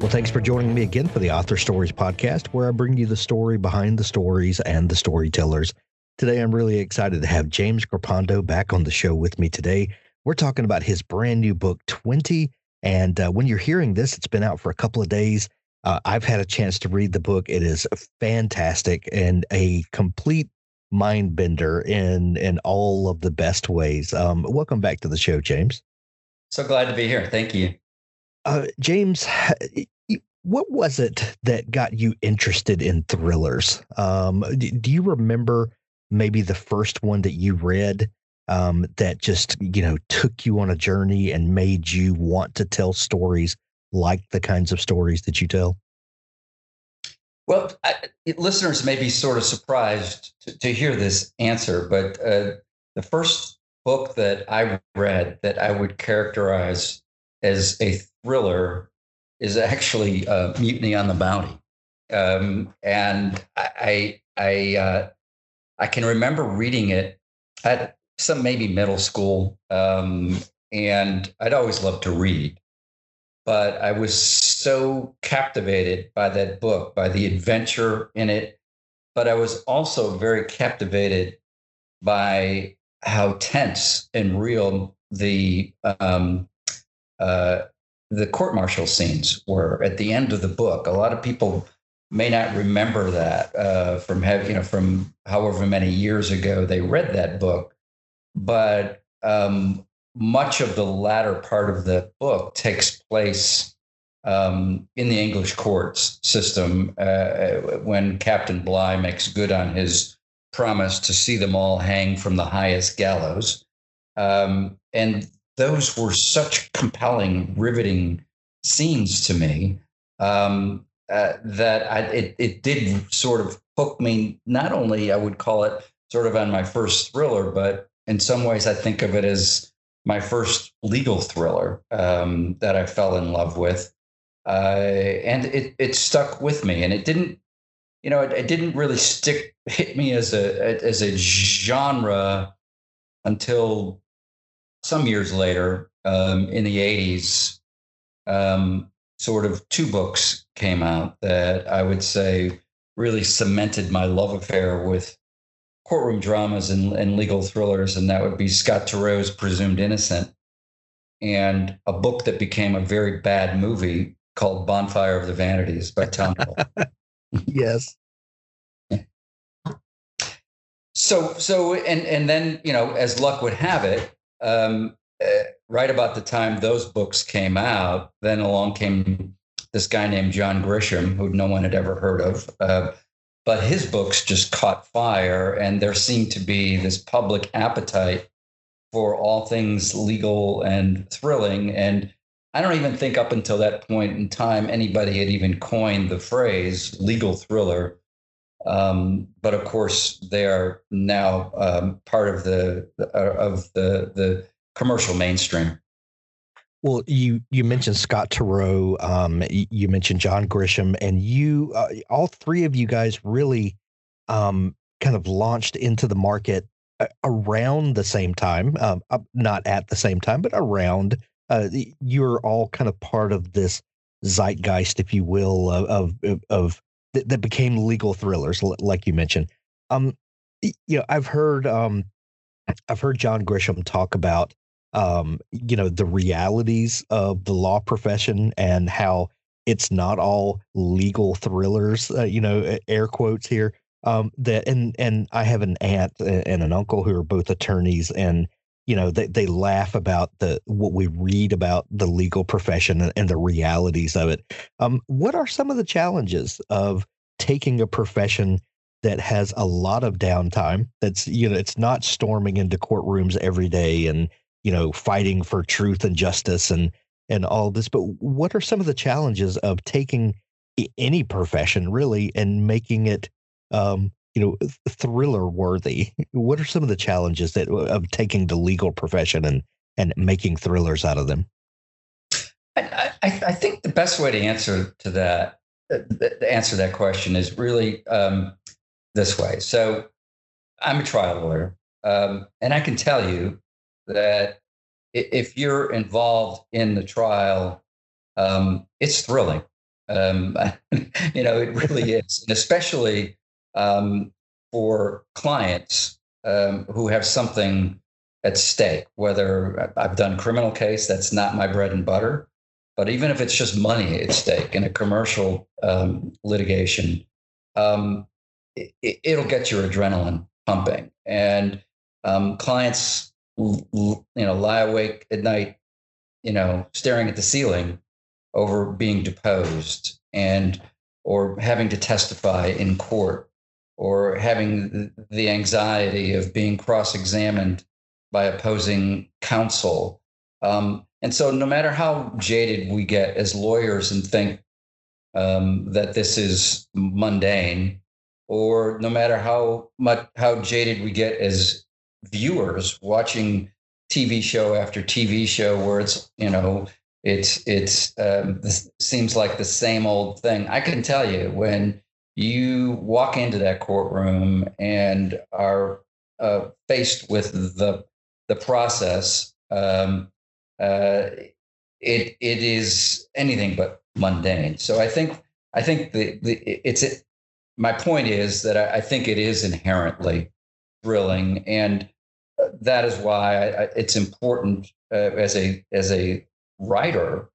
Well, thanks for joining me again for the Author Stories podcast, where I bring you the story behind the stories and the storytellers. Today, I'm really excited to have James Grippando back on the show with me today. We're talking about his brand new book, 20. And uh, when you're hearing this, it's been out for a couple of days. Uh, I've had a chance to read the book. It is fantastic and a complete mind bender in in all of the best ways. Um, welcome back to the show, James. So glad to be here. Thank you. Uh, James, what was it that got you interested in thrillers? Um, do, do you remember maybe the first one that you read um, that just you know took you on a journey and made you want to tell stories like the kinds of stories that you tell? Well, I, listeners may be sort of surprised to, to hear this answer, but uh, the first book that I read that I would characterize as a thriller is actually uh, Mutiny on the Bounty, um, and I I uh, I, can remember reading it at some maybe middle school, um, and I'd always loved to read, but I was so captivated by that book, by the adventure in it, but I was also very captivated by how tense and real the um, uh, the court martial scenes were at the end of the book. A lot of people may not remember that uh, from have, you know from however many years ago they read that book, but um, much of the latter part of the book takes place um, in the English courts system uh, when Captain Bligh makes good on his promise to see them all hang from the highest gallows. Um, and those were such compelling, riveting scenes to me um, uh, that I, it, it did sort of hook me. Not only I would call it sort of on my first thriller, but in some ways I think of it as my first legal thriller um, that I fell in love with, uh, and it it stuck with me. And it didn't, you know, it, it didn't really stick hit me as a as a genre until some years later, um, in the 80s, um, sort of two books came out that I would say really cemented my love affair with courtroom dramas and, and legal thrillers. And that would be Scott Turow's Presumed Innocent and a book that became a very bad movie called Bonfire of the Vanities by Tom yes. So, so, and, and then, you know, as luck would have it, um, uh, right about the time those books came out, then along came this guy named John Grisham, who no one had ever heard of. Uh, but his books just caught fire, and there seemed to be this public appetite for all things legal and thrilling. And I don't even think up until that point in time anybody had even coined the phrase legal thriller. Um, but of course, they are now um, part of the uh, of the the commercial mainstream. Well, you you mentioned Scott Turow, um, you mentioned John Grisham, and you uh, all three of you guys really um, kind of launched into the market uh, around the same time, um, not at the same time, but around. Uh, you're all kind of part of this zeitgeist, if you will, of of, of that, that became legal thrillers, like you mentioned. Um, you know, I've heard um, I've heard John Grisham talk about um, you know, the realities of the law profession and how it's not all legal thrillers. Uh, you know, air quotes here. Um, that and and I have an aunt and an uncle who are both attorneys, and you know they they laugh about the what we read about the legal profession and, and the realities of it. Um, what are some of the challenges of taking a profession that has a lot of downtime? That's you know it's not storming into courtrooms every day and you know fighting for truth and justice and and all this. But what are some of the challenges of taking any profession really and making it, um, you know, thriller worthy? What are some of the challenges that of taking the legal profession and and making thrillers out of them? I, I, I think the best way to answer to that, uh, answer that question is really um, this way. So, I'm a trial lawyer, um, and I can tell you that if you're involved in the trial, um, it's thrilling. Um, you know, it really is, and especially um, for clients um, who have something at stake. Whether I've done criminal case, that's not my bread and butter, but even if it's just money at stake in a commercial um, litigation, um, it, will get your adrenaline pumping, and clients you know, lie awake at night, you know, staring at the ceiling over being deposed and or having to testify in court or having the anxiety of being cross-examined by opposing counsel. Um, and so, no matter how jaded we get as lawyers and think um, that this is mundane, or no matter how much how jaded we get as viewers watching TV show after TV show where it's you know it's it's um, seems like the same old thing. I can tell you when you walk into that courtroom and are uh, faced with the the process, um, uh, it it is anything but mundane. So I think I think the, the it's it, my point is that I, I think it is inherently thrilling and that is why I, it's important uh, as a as a writer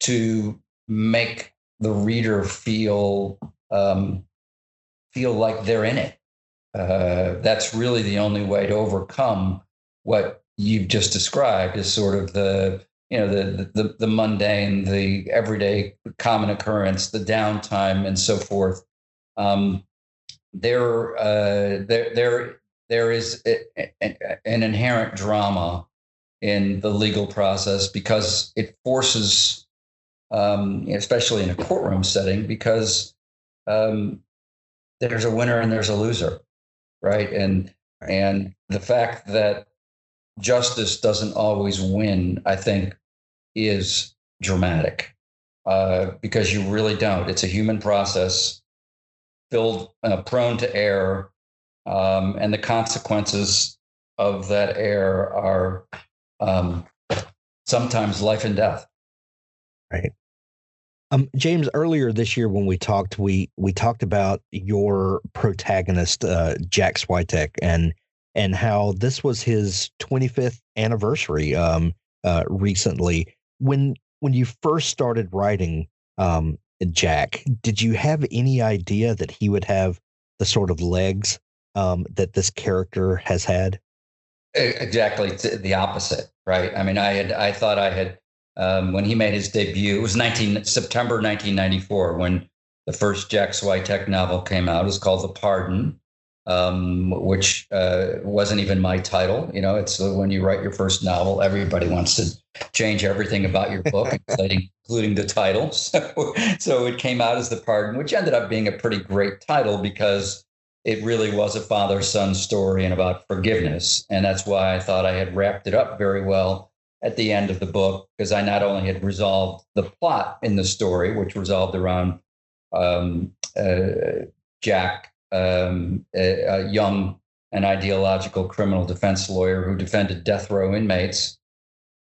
to make the reader feel um, feel like they're in it. Uh, that's really the only way to overcome what you've just described is sort of the you know the the, the mundane, the everyday common occurrence, the downtime, and so forth. Um, there, uh, there, there there is a, a, an inherent drama in the legal process because it forces, um, especially in a courtroom setting, because um, there's a winner and there's a loser, right? And and the fact that justice doesn't always win, I think, is dramatic uh, because you really don't. It's a human process, filled uh, prone to error, um, and the consequences of that error are um, sometimes life and death. Right. Um, James, earlier this year when we talked, we we talked about your protagonist, uh, Jack Swyteck, and and how this was his 25th anniversary um, uh, recently. When when you first started writing um, Jack, did you have any idea that he would have the sort of legs um, that this character has had? Exactly, the opposite, right? I mean, I had I thought I had um, when he made his debut. It was 19 September 1994 when the first Jack Swyteck novel came out. It was called The Pardon, um, which uh, wasn't even my title. You know, it's uh, when you write your first novel, everybody wants to change everything about your book, including, including the title. So, so it came out as The Pardon, which ended up being a pretty great title because it really was a father son story and about forgiveness. And that's why I thought I had wrapped it up very well at the end of the book, because I not only had resolved the plot in the story, which resolved around um, uh, Jack, um, a, a young and ideological criminal defense lawyer who defended death row inmates,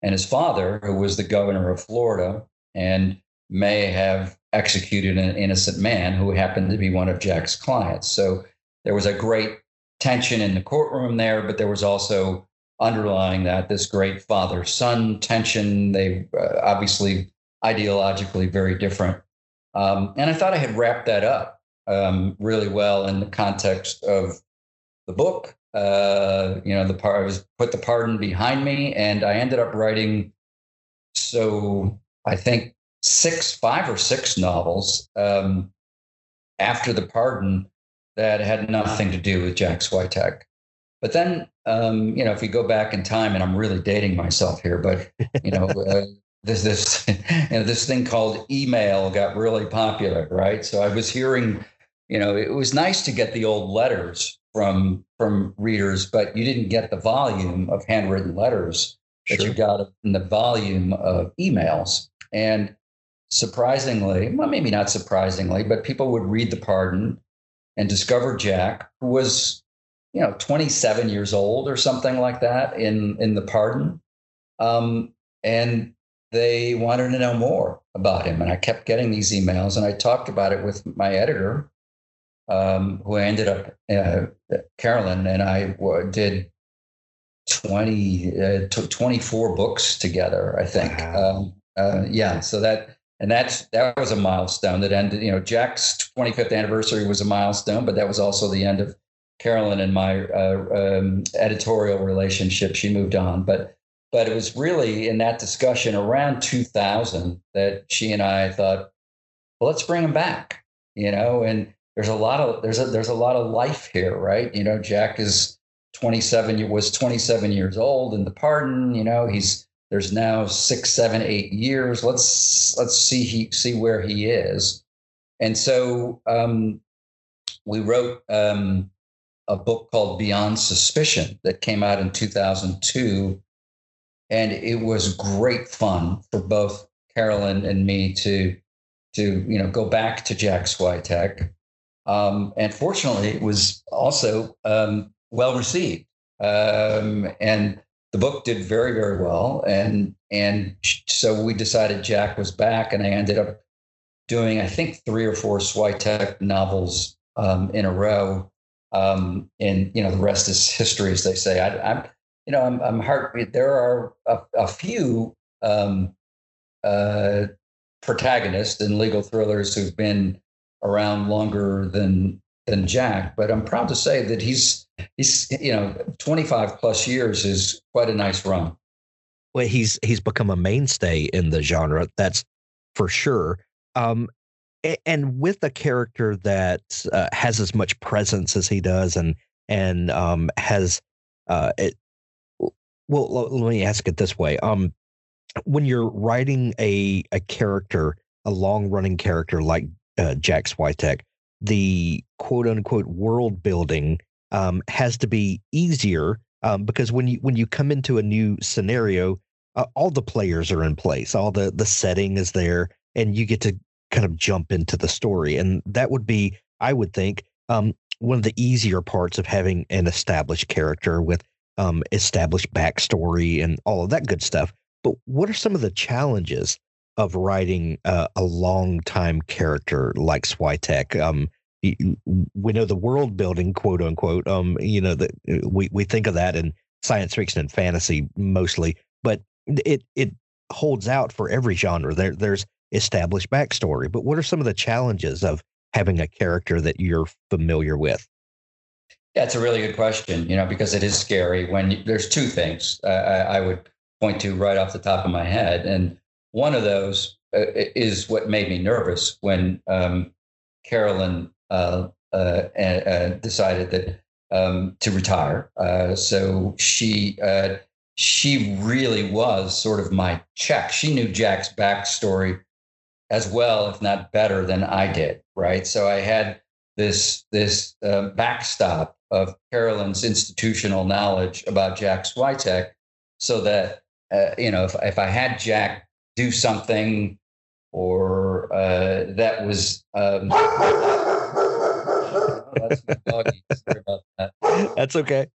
and his father, who was the governor of Florida and may have executed an innocent man who happened to be one of Jack's clients. So there was a great tension in the courtroom there, but there was also underlying that this great father son tension. They uh, obviously ideologically very different. Um, and I thought I had wrapped that up um, really well in the context of the book. Uh, you know, the part I was put the pardon behind me, and I ended up writing. So I think six, five or six novels um, after the pardon that had nothing to do with Jack Swyteck. But then, um, you know, if we go back in time, and I'm really dating myself here, but you know, uh, this this you know this thing called email got really popular, right? So I was hearing, you know, it was nice to get the old letters from from readers, but you didn't get the volume of handwritten letters that you got in the volume of emails. And surprisingly, well, maybe not surprisingly, but people would read the pardon and discover Jack, who was, you know, 27 years old or something like that in in the pardon. Um, and they wanted to know more about him. And I kept getting these emails, and I talked about it with my editor, um, who ended up, uh, Carolyn, and I did 20, uh, 24 books together, I think. Wow. Um, uh, yeah, so that, and that's, that was a milestone that ended, you know, Jack's 25th anniversary was a milestone, but that was also the end of Carolyn and my uh, um, editorial relationship. She moved on, but, but it was really in that discussion around 2000 that she and I thought, well, let's bring him back, you know, and there's a lot of, there's a, there's a lot of life here, right? You know, Jack is, 27 was 27 years old in the pardon you know he's there's now six seven eight years let's let's see he see where he is and so um, we wrote um, a book called beyond suspicion that came out in 2002 and it was great fun for both carolyn and me to to you know go back to jack swyteck um, and fortunately it was also um, well received, um, and the book did very very well. And and so we decided Jack was back, and I ended up doing I think three or four Swyteck novels um, in a row. Um, and you know the rest is history, as they say. I, am you know I'm I'm heart. There are a, a few um, uh, protagonists in legal thrillers who've been around longer than than Jack, but I'm proud to say that he's he's you know 25 plus years is quite a nice run. Well, he's he's become a mainstay in the genre. That's for sure. Um, and with a character that uh, has as much presence as he does, and and um, has uh, it. Well, let me ask it this way: um, when you're writing a a character, a long running character like uh, Jack Swyteck, the quote unquote world building um, has to be easier um, because when you when you come into a new scenario, uh, all the players are in place, all the the setting is there, and you get to kind of jump into the story, and that would be, I would think, um, one of the easier parts of having an established character with um, established backstory and all of that good stuff. But what are some of the challenges of writing uh, a long time character like Swyteck. Um, we know the world building, quote unquote. Um, you know that uh, we we think of that in science fiction and fantasy mostly, but it it holds out for every genre. There there's established backstory, but what are some of the challenges of having a character that you're familiar with? It's a really good question. You know, because it is scary when you, there's two things uh, I, I would point to right off the top of my head, and one of those uh, is what made me nervous when um, Carolyn uh, uh, uh decided that um, to retire. So she she really was sort of my check. She knew Jack's backstory as well, if not better, than I did. Right. So I had this this backstop of Carolyn's institutional knowledge about Jack Swyteck, so that you know if if I had Jack do something or uh, that was um, oh, that's doggy. Sorry about that. That's okay.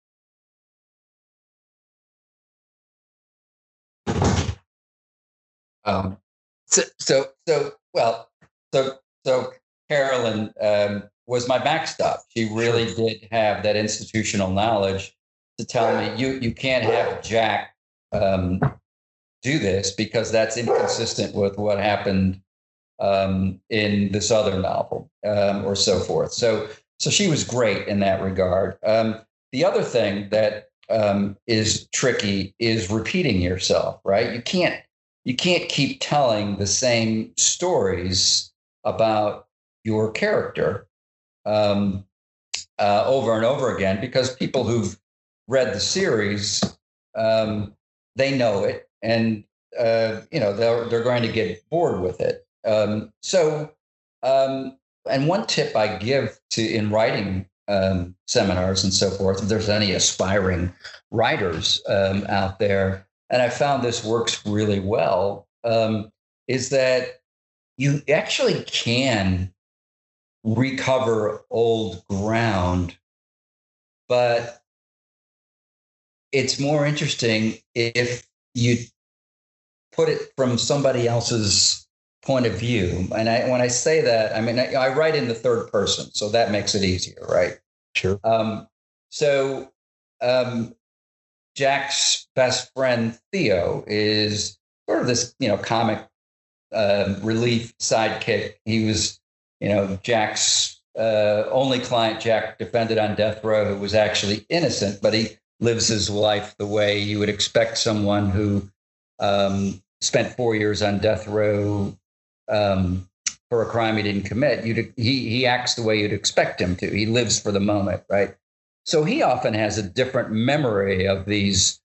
Um, so, so, so, well, so, so Carolyn um, was my backstop. She really sure. did have that institutional knowledge to tell me you you can't have Jack um, do this because that's inconsistent with what happened um, in this other novel um, or so forth. So, so she was great in that regard. Um, the other thing that um, is tricky is repeating yourself. Right? You can't you can't keep telling the same stories about your character um, uh, over and over again because people who've read the series um, they know it and uh, you know they're they're going to get bored with it. Um, so, um, and one tip I give to in writing um, seminars and so forth, if there's any aspiring writers um, out there, and I found this works really well, um, is that you actually can recover old ground, but it's more interesting if you put it from somebody else's point of view. And I, when I say that, I mean, I, I, write in the third person, so that makes it easier, right? Sure. Um, so um, Jack's best friend, Theo, is sort of this, you know, comic uh, relief sidekick. He was, you know, Jack's uh, only client Jack defended on death row who was actually innocent, but he lives his life the way you would expect someone who um, spent four years on death row um, for a crime he didn't commit. You'd, he he acts the way you'd expect him to. He lives for the moment, right? So he often has a different memory of these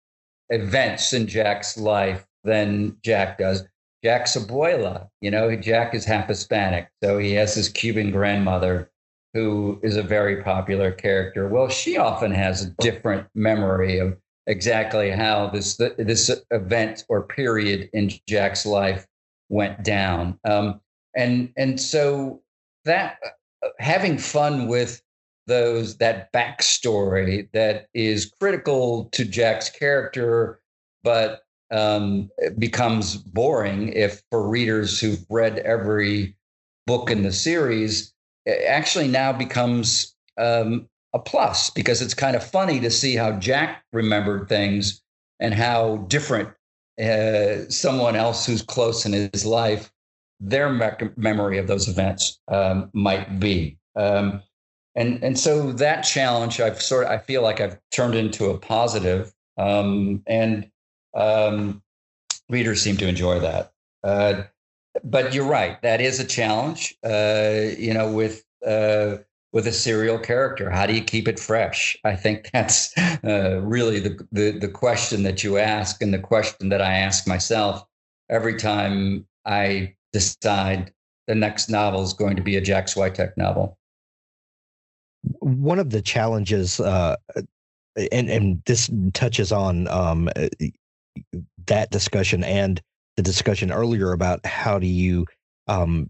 events in Jack's life than Jack does. Jack's abuela, you know, Jack is half Hispanic, so he has his Cuban grandmother who is a very popular character. Well, she often has a different memory of exactly how this this event or period in Jack's life went down. Um, and and so that uh, having fun with those that backstory that is critical to Jack's character, but um, becomes boring if for readers who've read every book in the series actually now becomes um, a plus because it's kind of funny to see how Jack remembered things and how different uh, someone else who's close in his life their me- memory of those events um, might be. Um, and and so that challenge I've sort of I feel like I've turned into a positive, um, and um, readers seem to enjoy that. Uh, but you're right, that is a challenge. Uh, you know, with uh, with a serial character, how do you keep it fresh? I think that's uh, really the, the the question that you ask, and the question that I ask myself every time I decide the next novel is going to be a Jack Swyteck novel one of the challenges, uh, and and this touches on um, uh, that discussion and the discussion earlier about how do you um,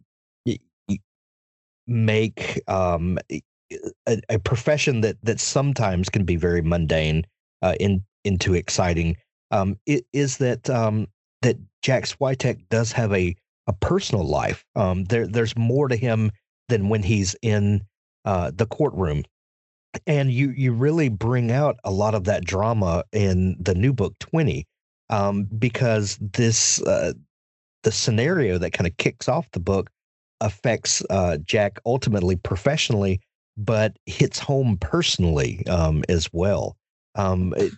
make um, a, a, profession that that sometimes can be very mundane uh, in into exciting. Um, it, is that um, that Jack Swyteck does have a a personal life. Um, there there's more to him than when he's in uh, the courtroom and you you really bring out a lot of that drama in the new book 20 um, because this uh, the scenario that kind of kicks off the book affects uh, jack ultimately professionally but hits home personally um, as well. Um, it,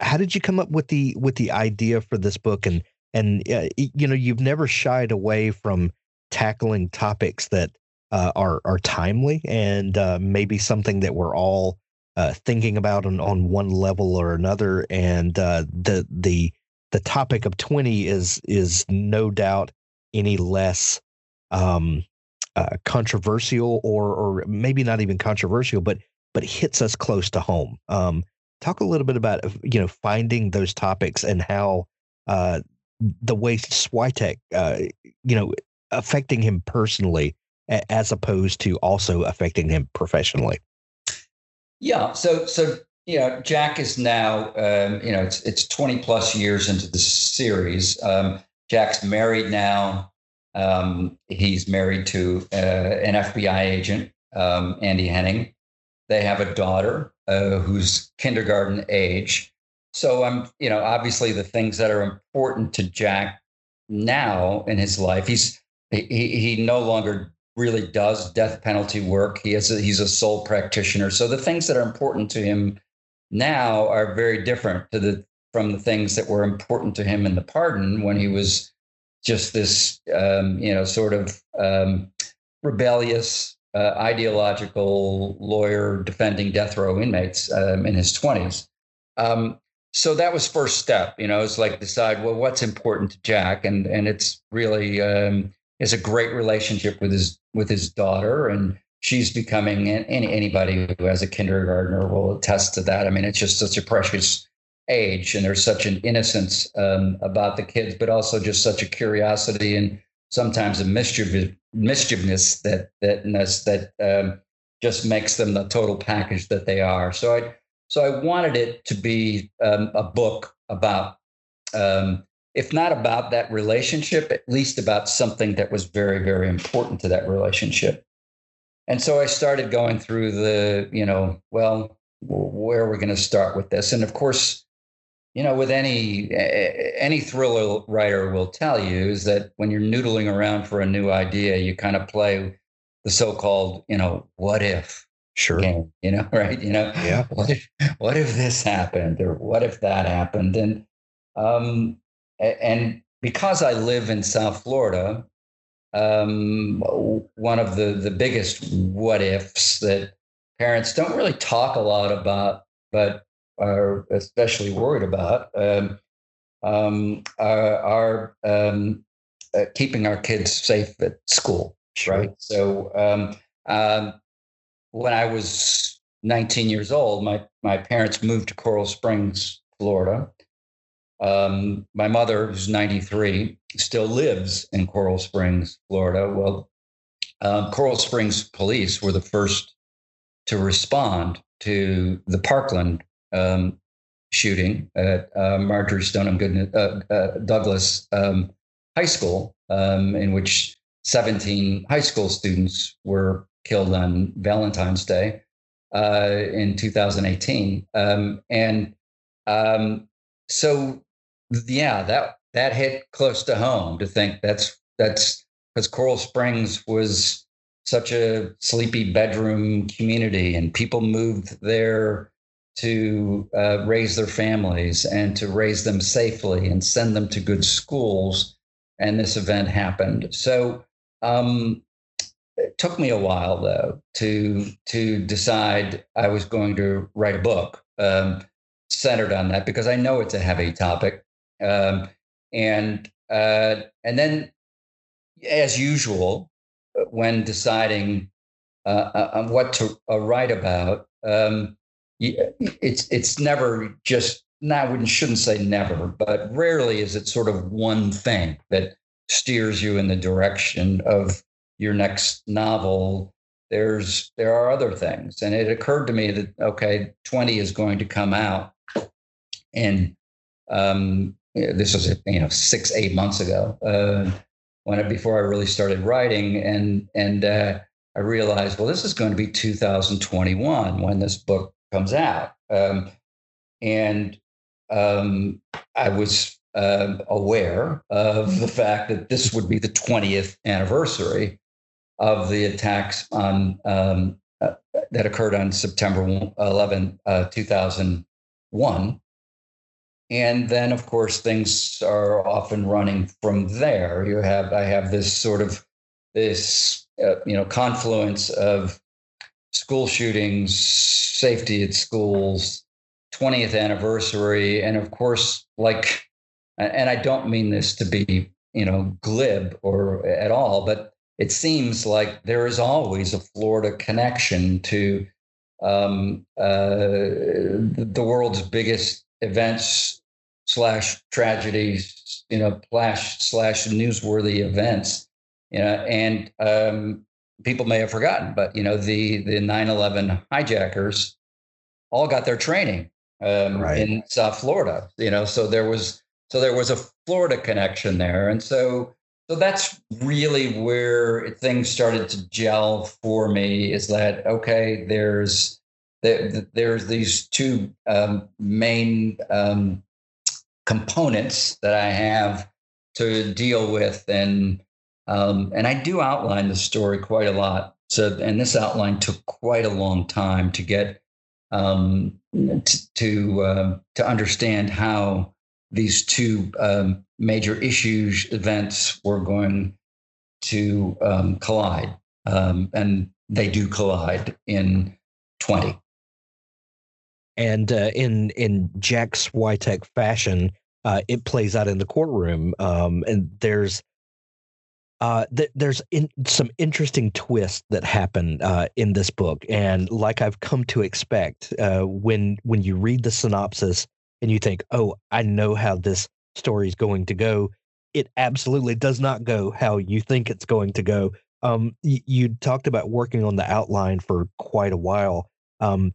how did you come up with the with the idea for this book? And and uh, you know you've never shied away from tackling topics that uh, are are timely and uh, maybe something that we're all uh, thinking about on, on one level or another. And uh, the the the topic of twenty is is no doubt any less um, uh, controversial or or maybe not even controversial, but but hits us close to home. Um, talk a little bit about you know finding those topics and how uh, the way Swyteck, you know, affecting him personally as opposed to also affecting him professionally. Yeah. So, so you know, Jack is now, um, you know, it's it's twenty plus years into the series. Um, Jack's married now. Um, he's married to uh, an FBI agent, um, Andie Henning. They have a daughter uh, who's kindergarten age. So I'm, you know, obviously the things that are important to Jack now in his life. He's he he no longer really does death penalty work. He has a, he's a sole practitioner. So the things that are important to him now are very different to the from the things that were important to him in the pardon when he was just this um, you know sort of um, rebellious uh, ideological lawyer defending death row inmates um, in his 20s um, so that was first step. You know, it's like decide well what's important to Jack, and and it's really um, is a great relationship with his with his daughter, and she's becoming any anybody who has a kindergartner will attest to that. I mean, it's just such a precious age, and there's such an innocence um, about the kids, but also just such a curiosity and sometimes a mischief mischievousness that that um, just makes them the total package that they are. So I so I wanted it to be um, a book about, um, if not about that relationship, at least about something that was very very important to that relationship. And so I started going through the, you know, well, where are we going to start with this? And of course, you know, with any any thriller writer will tell you is that when you're noodling around for a new idea, you kind of play the so-called, you know, what if sure game, you know, right? You know, yeah. What if what if this happened or what if that happened? And um, and because I live in South Florida, um, one of the the biggest what ifs that parents don't really talk a lot about, but are especially worried about um, um, are, are um, uh, keeping our kids safe at school, Sure. right? So um, um, when I was 19 years old, my my parents moved to Coral Springs, Florida. Um, my mother, who's 93, still lives in Coral Springs, Florida. Well, um, Coral Springs police were the first to respond to the Parkland um, shooting at uh, Marjorie Stoneman Good, uh, uh, Douglas um, High School, um, in which 17 high school students were killed on Valentine's Day uh, in 2018. Um, and um, so, yeah, that that hit close to home to think that's that's because Coral Springs was such a sleepy bedroom community, and people moved there to uh, raise their families and to raise them safely and send them to good schools. And this event happened. So um, it took me a while though to to decide I was going to write a book um, centered on that because I know it's a heavy topic. Um, and uh, and then, as usual, when deciding uh, uh on what to uh, write about, um, it's it's never just. Now, wouldn't shouldn't say never, but rarely is it sort of one thing that steers you in the direction of your next novel. There's there are other things, and it occurred to me that okay, twenty is going to come out, and um, this was you know six eight months ago uh, when I, before I really started writing, and and uh, I realized well this is going to be 2021 when this book comes out, um, and um, I was uh, aware of the fact that this would be the 20th anniversary of the attacks on um, uh, that occurred on September 11, uh, 2001 and then of course things are often running from there. You have i have this sort of this uh, you know confluence of school shootings safety at schools 20th anniversary and of course like and i don't mean this to be you know glib or at all but it seems like there is always a florida connection to um, uh, the world's biggest events slash tragedies, you know, slash slash newsworthy events, you know, and um, people may have forgotten, but you know, the the 9/11 hijackers all got their training um, Right. in South Florida, you know, so there was so there was a Florida connection there, and so so that's really where things started to gel for me. Is that okay? There's there, there's these two um, main um, components that I have to deal with, and um, and I do outline the story quite a lot. So, and this outline took quite a long time to get um, t- to uh, to understand how these two um, major issues events were going to um, collide, um, and they do collide in twenty. And uh, in in Jack Swyteck fashion, uh, it plays out in the courtroom. Um, and there's uh, th- there's in, some interesting twists that happen uh, in this book, and like I've come to expect, uh, when when you read the synopsis and you think, "Oh, I know how this story is going to go," it absolutely does not go how you think it's going to go. Um, y- you talked about working on the outline for quite a while. Um,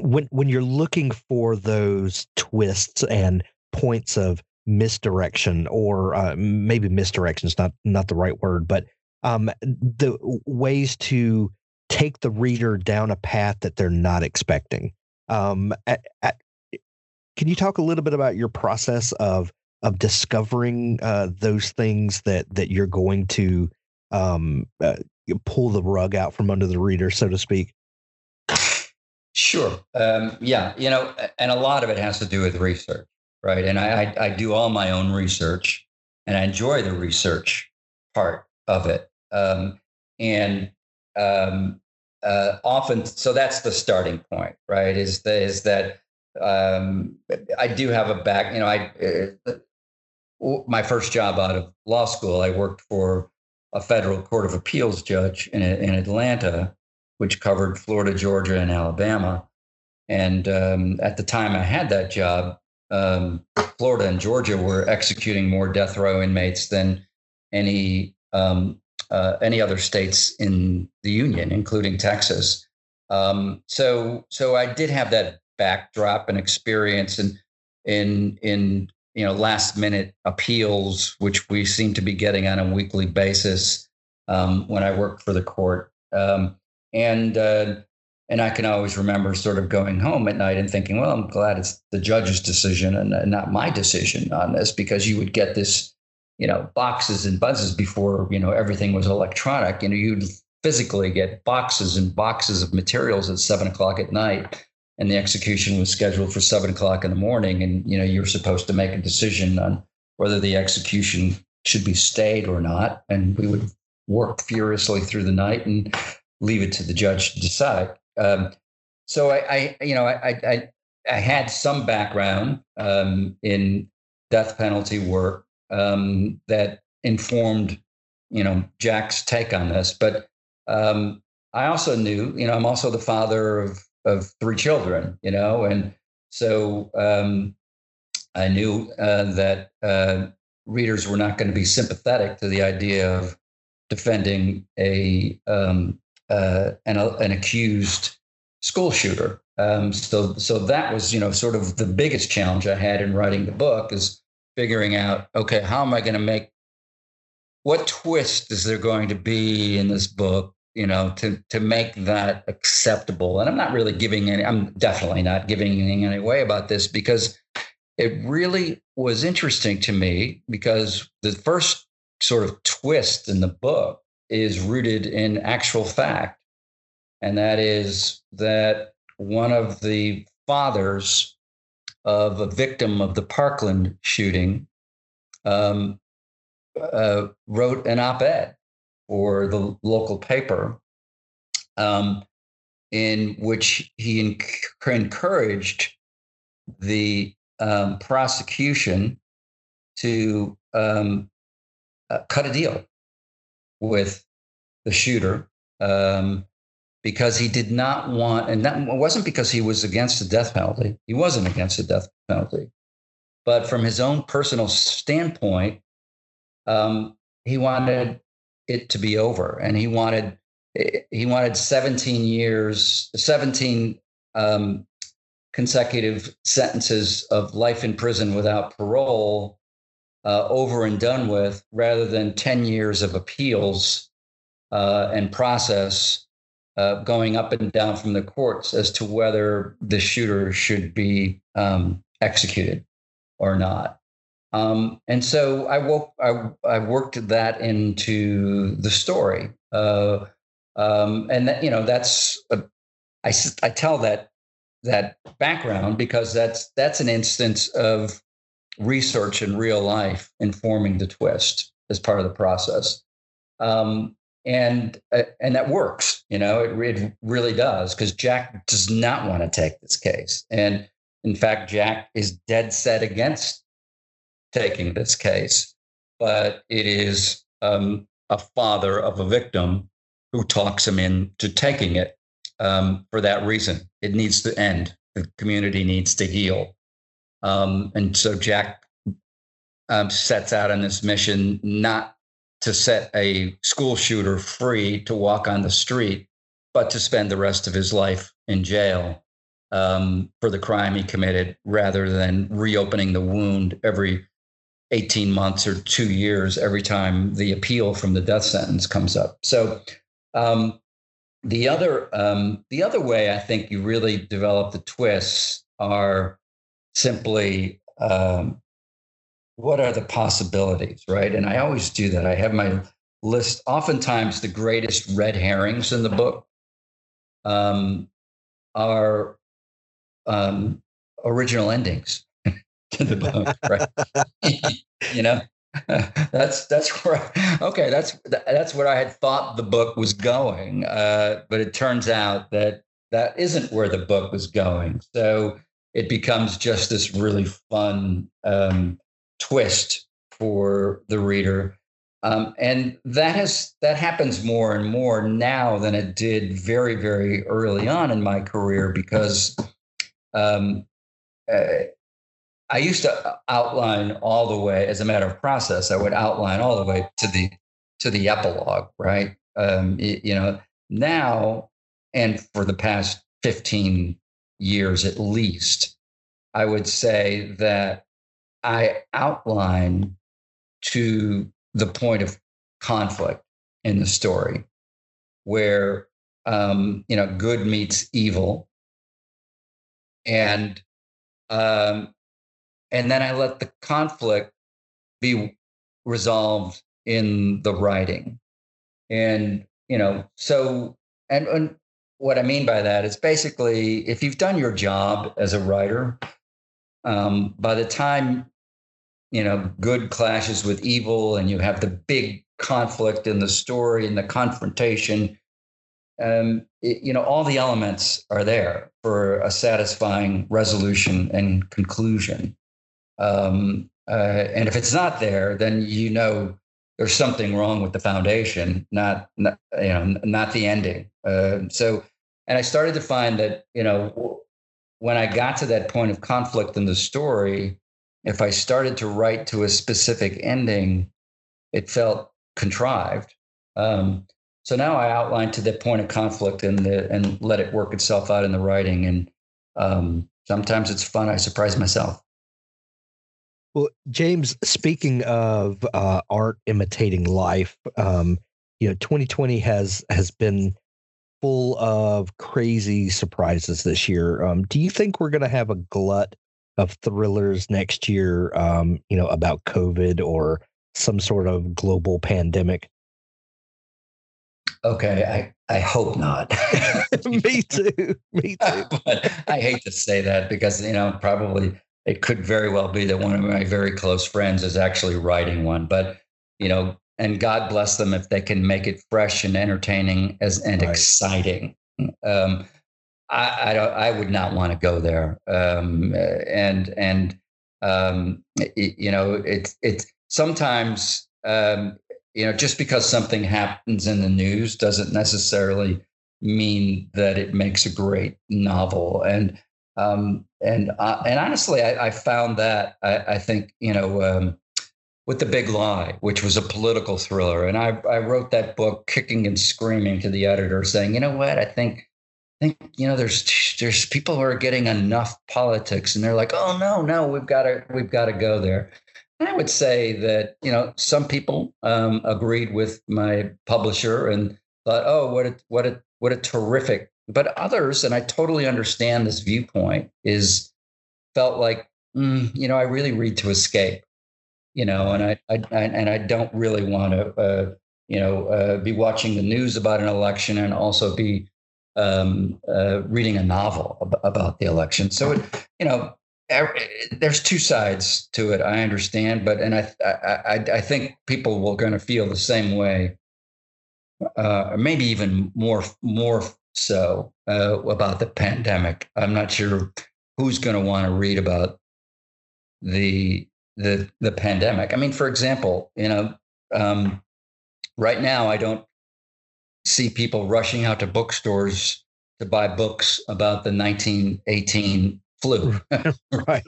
when when you're looking for those twists and points of misdirection or uh, maybe misdirection is not not the right word but um, the ways to take the reader down a path that they're not expecting. Um, at, at, can you talk a little bit about your process of of discovering uh, those things that that you're going to um, uh, pull the rug out from under the reader so to speak Sure. Um, yeah. You know, and a lot of it has to do with research right? And I, I, I do all my own research, and I enjoy the research part of it. Um, and um, uh, often, so that's the starting point, right? Is the, is that um, I do have a back. You know, I uh, my first job out of law school, I worked for a federal court of appeals judge in in Atlanta, which covered Florida, Georgia, and Alabama. And um, at the time I had that job, um, Florida and Georgia were executing more death row inmates than any um, uh, any other states in the union, including Texas. Um, so so I did have that backdrop and experience and in in you know last minute appeals, which we seem to be getting on a weekly basis um, when I worked for the court. Um, and uh, and I can always remember sort of going home at night and thinking, well, I'm glad it's the judge's decision and not my decision on this because you would get this, you know, boxes and buzzes before, you know, everything was electronic. You know, you'd physically get boxes and boxes of materials at seven o'clock at night. And the execution was scheduled for seven o'clock in the morning. And, you know, you're supposed to make a decision on whether the execution should be stayed or not. And we would work furiously through the night and leave it to the judge to decide. Um, so I, I, you know, I, I, I had some background um, in death penalty work um, that informed, you know, Jack's take on this. But um, I also knew, you know, I'm also the father of of three children, you know, and so um, I knew uh, that uh, readers were not going to be sympathetic to the idea of defending a um, uh, an, an accused school shooter. Um, so, so that was, you know, sort of the biggest challenge I had in writing the book is figuring out, okay, how am I going to make, what twist is there going to be in this book, you know, to to make that acceptable? And I'm not really giving any, I'm definitely not giving anything any way about this because it really was interesting to me because the first sort of twist in the book is rooted in actual fact. And that is that one of the fathers of a victim of the Parkland shooting um, uh, wrote an op ed for the local paper um, in which he enc- encouraged the um, prosecution to um, uh, cut a deal with the shooter um, because he did not want, and that wasn't because he was against the death penalty. He wasn't against the death penalty, but from his own personal standpoint, um, he wanted it to be over, and he wanted he wanted 17 years, 17 um, consecutive sentences of life in prison without parole uh, over and done with rather than 10 years of appeals uh, and process uh, going up and down from the courts as to whether the shooter should be um, executed or not. Um, and so I, woke, I, I, worked that into the story. Uh, um, and that, you know, that's, a, I, I tell that, that background because that's, that's an instance of research in real life informing the twist as part of the process. Um, and uh, and that works. You know, it, it really does because Jack does not want to take this case, and in fact, Jack is dead set against taking this case. But it is um, a father of a victim who talks him into taking it um, for that reason. It needs to end. The community needs to heal. Um, and so Jack um, sets out on this mission not to set a school shooter free to walk on the street, but to spend the rest of his life in jail um, for the crime he committed rather than reopening the wound every 18 months or two years every time the appeal from the death sentence comes up. So, um, the other um, the other way I think you really develop the twists are simply um, what are the possibilities, right? And I always do that. I have my list. Oftentimes, the greatest red herrings in the book um, are um, original endings to the book, right? you know, that's that's where I, okay that's that's where I had thought the book was going, uh, but it turns out that that isn't where the book was going. So it becomes just this really fun um, twist for the reader. Um, and that has that happens more and more now than it did very very early on in my career because um, uh, I used to outline all the way as a matter of process. I would outline all the way to the to the epilogue, right? Um, you know, now and for the past fifteen years at least, I would say that I outline to the point of conflict in the story, where um, you know good meets evil, and um, and then I let the conflict be resolved in the writing. And, you know, so, and, and what I mean by that is basically if you've done your job as a writer, um, by the time, you know, good clashes with evil and you have the big conflict in the story and the confrontation, um, it, you know, all the elements are there for a satisfying resolution and conclusion. Um, uh, and if it's not there, then you know there's something wrong with the foundation, not, not you know not the ending. Uh, so, and I started to find that you know when I got to that point of conflict in the story, if I started to write to a specific ending, it felt contrived. Um, so now I outline to the point of conflict and the, and let it work itself out in the writing. And um, sometimes it's fun. I surprise myself. Well, James, speaking of uh, art imitating life, um, you know, 2020 has has been full of crazy surprises this year. Um, do you think we're going to have a glut of thrillers next year? Um, you know, about COVID or some sort of global pandemic? Okay, I, I hope not. Me too. Me too. but I hate to say that because you know probably it could very well be that one of my very close friends is actually writing one. But you know, and God bless them if they can make it fresh and entertaining as and right. exciting. Um, I, I, don't. I would not want to go there. Um, and and um, it, you know, it's it's sometimes um, you know just because something happens in the news doesn't necessarily mean that it makes a great novel. And um, and uh, and honestly, I, I found that I, I, think you know um, with the Big Lie, which was a political thriller, and I, I wrote that book kicking and screaming to the editor, saying, you know what, I think I think you know there's there's people who are getting enough politics, and they're like, oh no, no, we've got to we've got to go there. And I would say that you know some people um, agreed with my publisher and thought, oh, what a what a what a terrific but others, and I totally understand this viewpoint, is felt like, mm, you know, I really read to escape, you know, and I, I, I and I don't really want to, uh, you know, uh, be watching the news about an election and also be um, uh, reading a novel ab- about the election. So, it, you know, there's two sides to it. I understand, but and I I I, think people will going to feel the same way uh, maybe even more more so uh, about the pandemic. I'm not sure who's going to want to read about the the the pandemic. I mean, for example, you know, um, right now I don't see people rushing out to bookstores to buy books about the 1918 flu. right.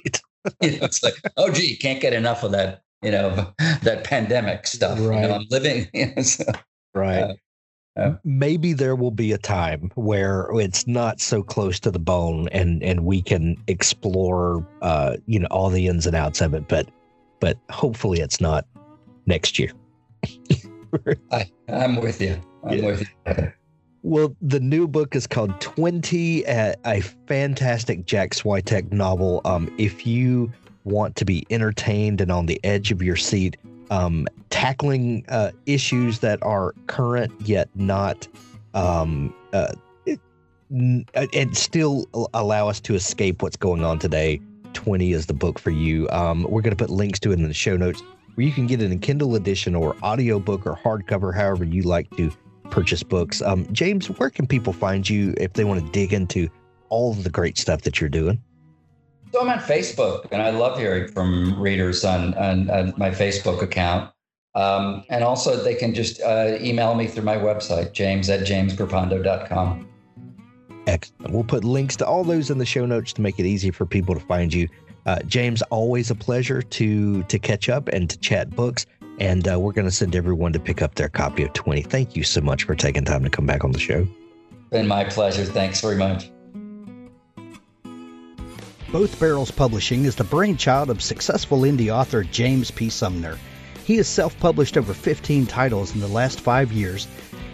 you know, it's like, oh, gee, can't get enough of that. You know, that pandemic stuff. Right. You know, I'm living. You know, so, Right. Uh, uh, Maybe there will be a time where it's not so close to the bone and and we can explore uh you know all the ins and outs of it but but hopefully it's not next year. I, I'm with you. I'm Yeah. with you. Well, the new book is called 20, a, a fantastic Jack Swyteck novel. Um, if you want to be entertained and on the edge of your seat, um, tackling uh, issues that are current yet not, um, uh, it, n- uh, and still allow us to escape what's going on today. 20 is the book for you. Um, we're going to put links to it in the show notes where you can get it in Kindle edition or audiobook or hardcover, however you like to purchase books. Um, James, where can people find you if they want to dig into all the great stuff that you're doing? So I'm on Facebook, and I love hearing from readers on on, on my Facebook account. Um, and also, they can just uh, email me through my website, james at jamesgrippando.com. Excellent. We'll put links to all those in the show notes to make it easy for people to find you. Uh, James, always a pleasure to to catch up and to chat books. And uh, we're going to send everyone to pick up their copy of 20. Thank you so much for taking time to come back on the show. Been my pleasure. Thanks very much. Both Barrels Publishing is the brainchild of successful indie author James P. Sumner. He has self published over 15 titles in the last five years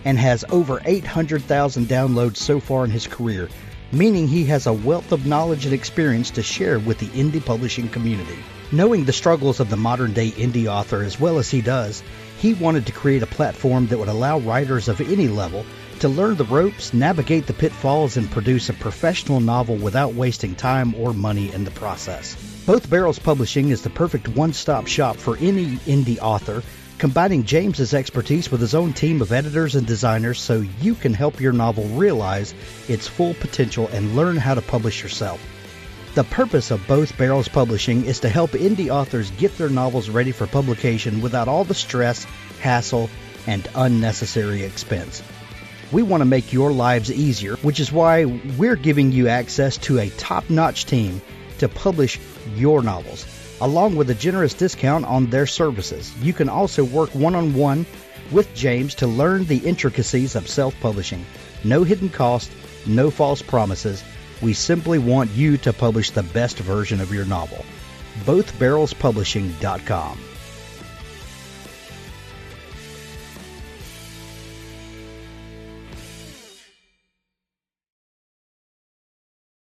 and has over 800,000 downloads so far in his career, meaning he has a wealth of knowledge and experience to share with the indie publishing community. Knowing the struggles of the modern day indie author as well as he does, he wanted to create a platform that would allow writers of any level to learn the ropes, navigate the pitfalls, and produce a professional novel without wasting time or money in the process. Both Barrels Publishing is the perfect one stop shop for any indie author, combining James's expertise with his own team of editors and designers so you can help your novel realize its full potential and learn how to publish yourself. The purpose of both Barrels Publishing is to help indie authors get their novels ready for publication without all the stress, hassle, and unnecessary expense. We want to make your lives easier, which is why we're giving you access to a top notch team to publish your novels, along with a generous discount on their services. You can also work one on one with James to learn the intricacies of self publishing. No hidden cost, no false promises. We simply want you to publish the best version of your novel. BothBarrelsPublishing.com.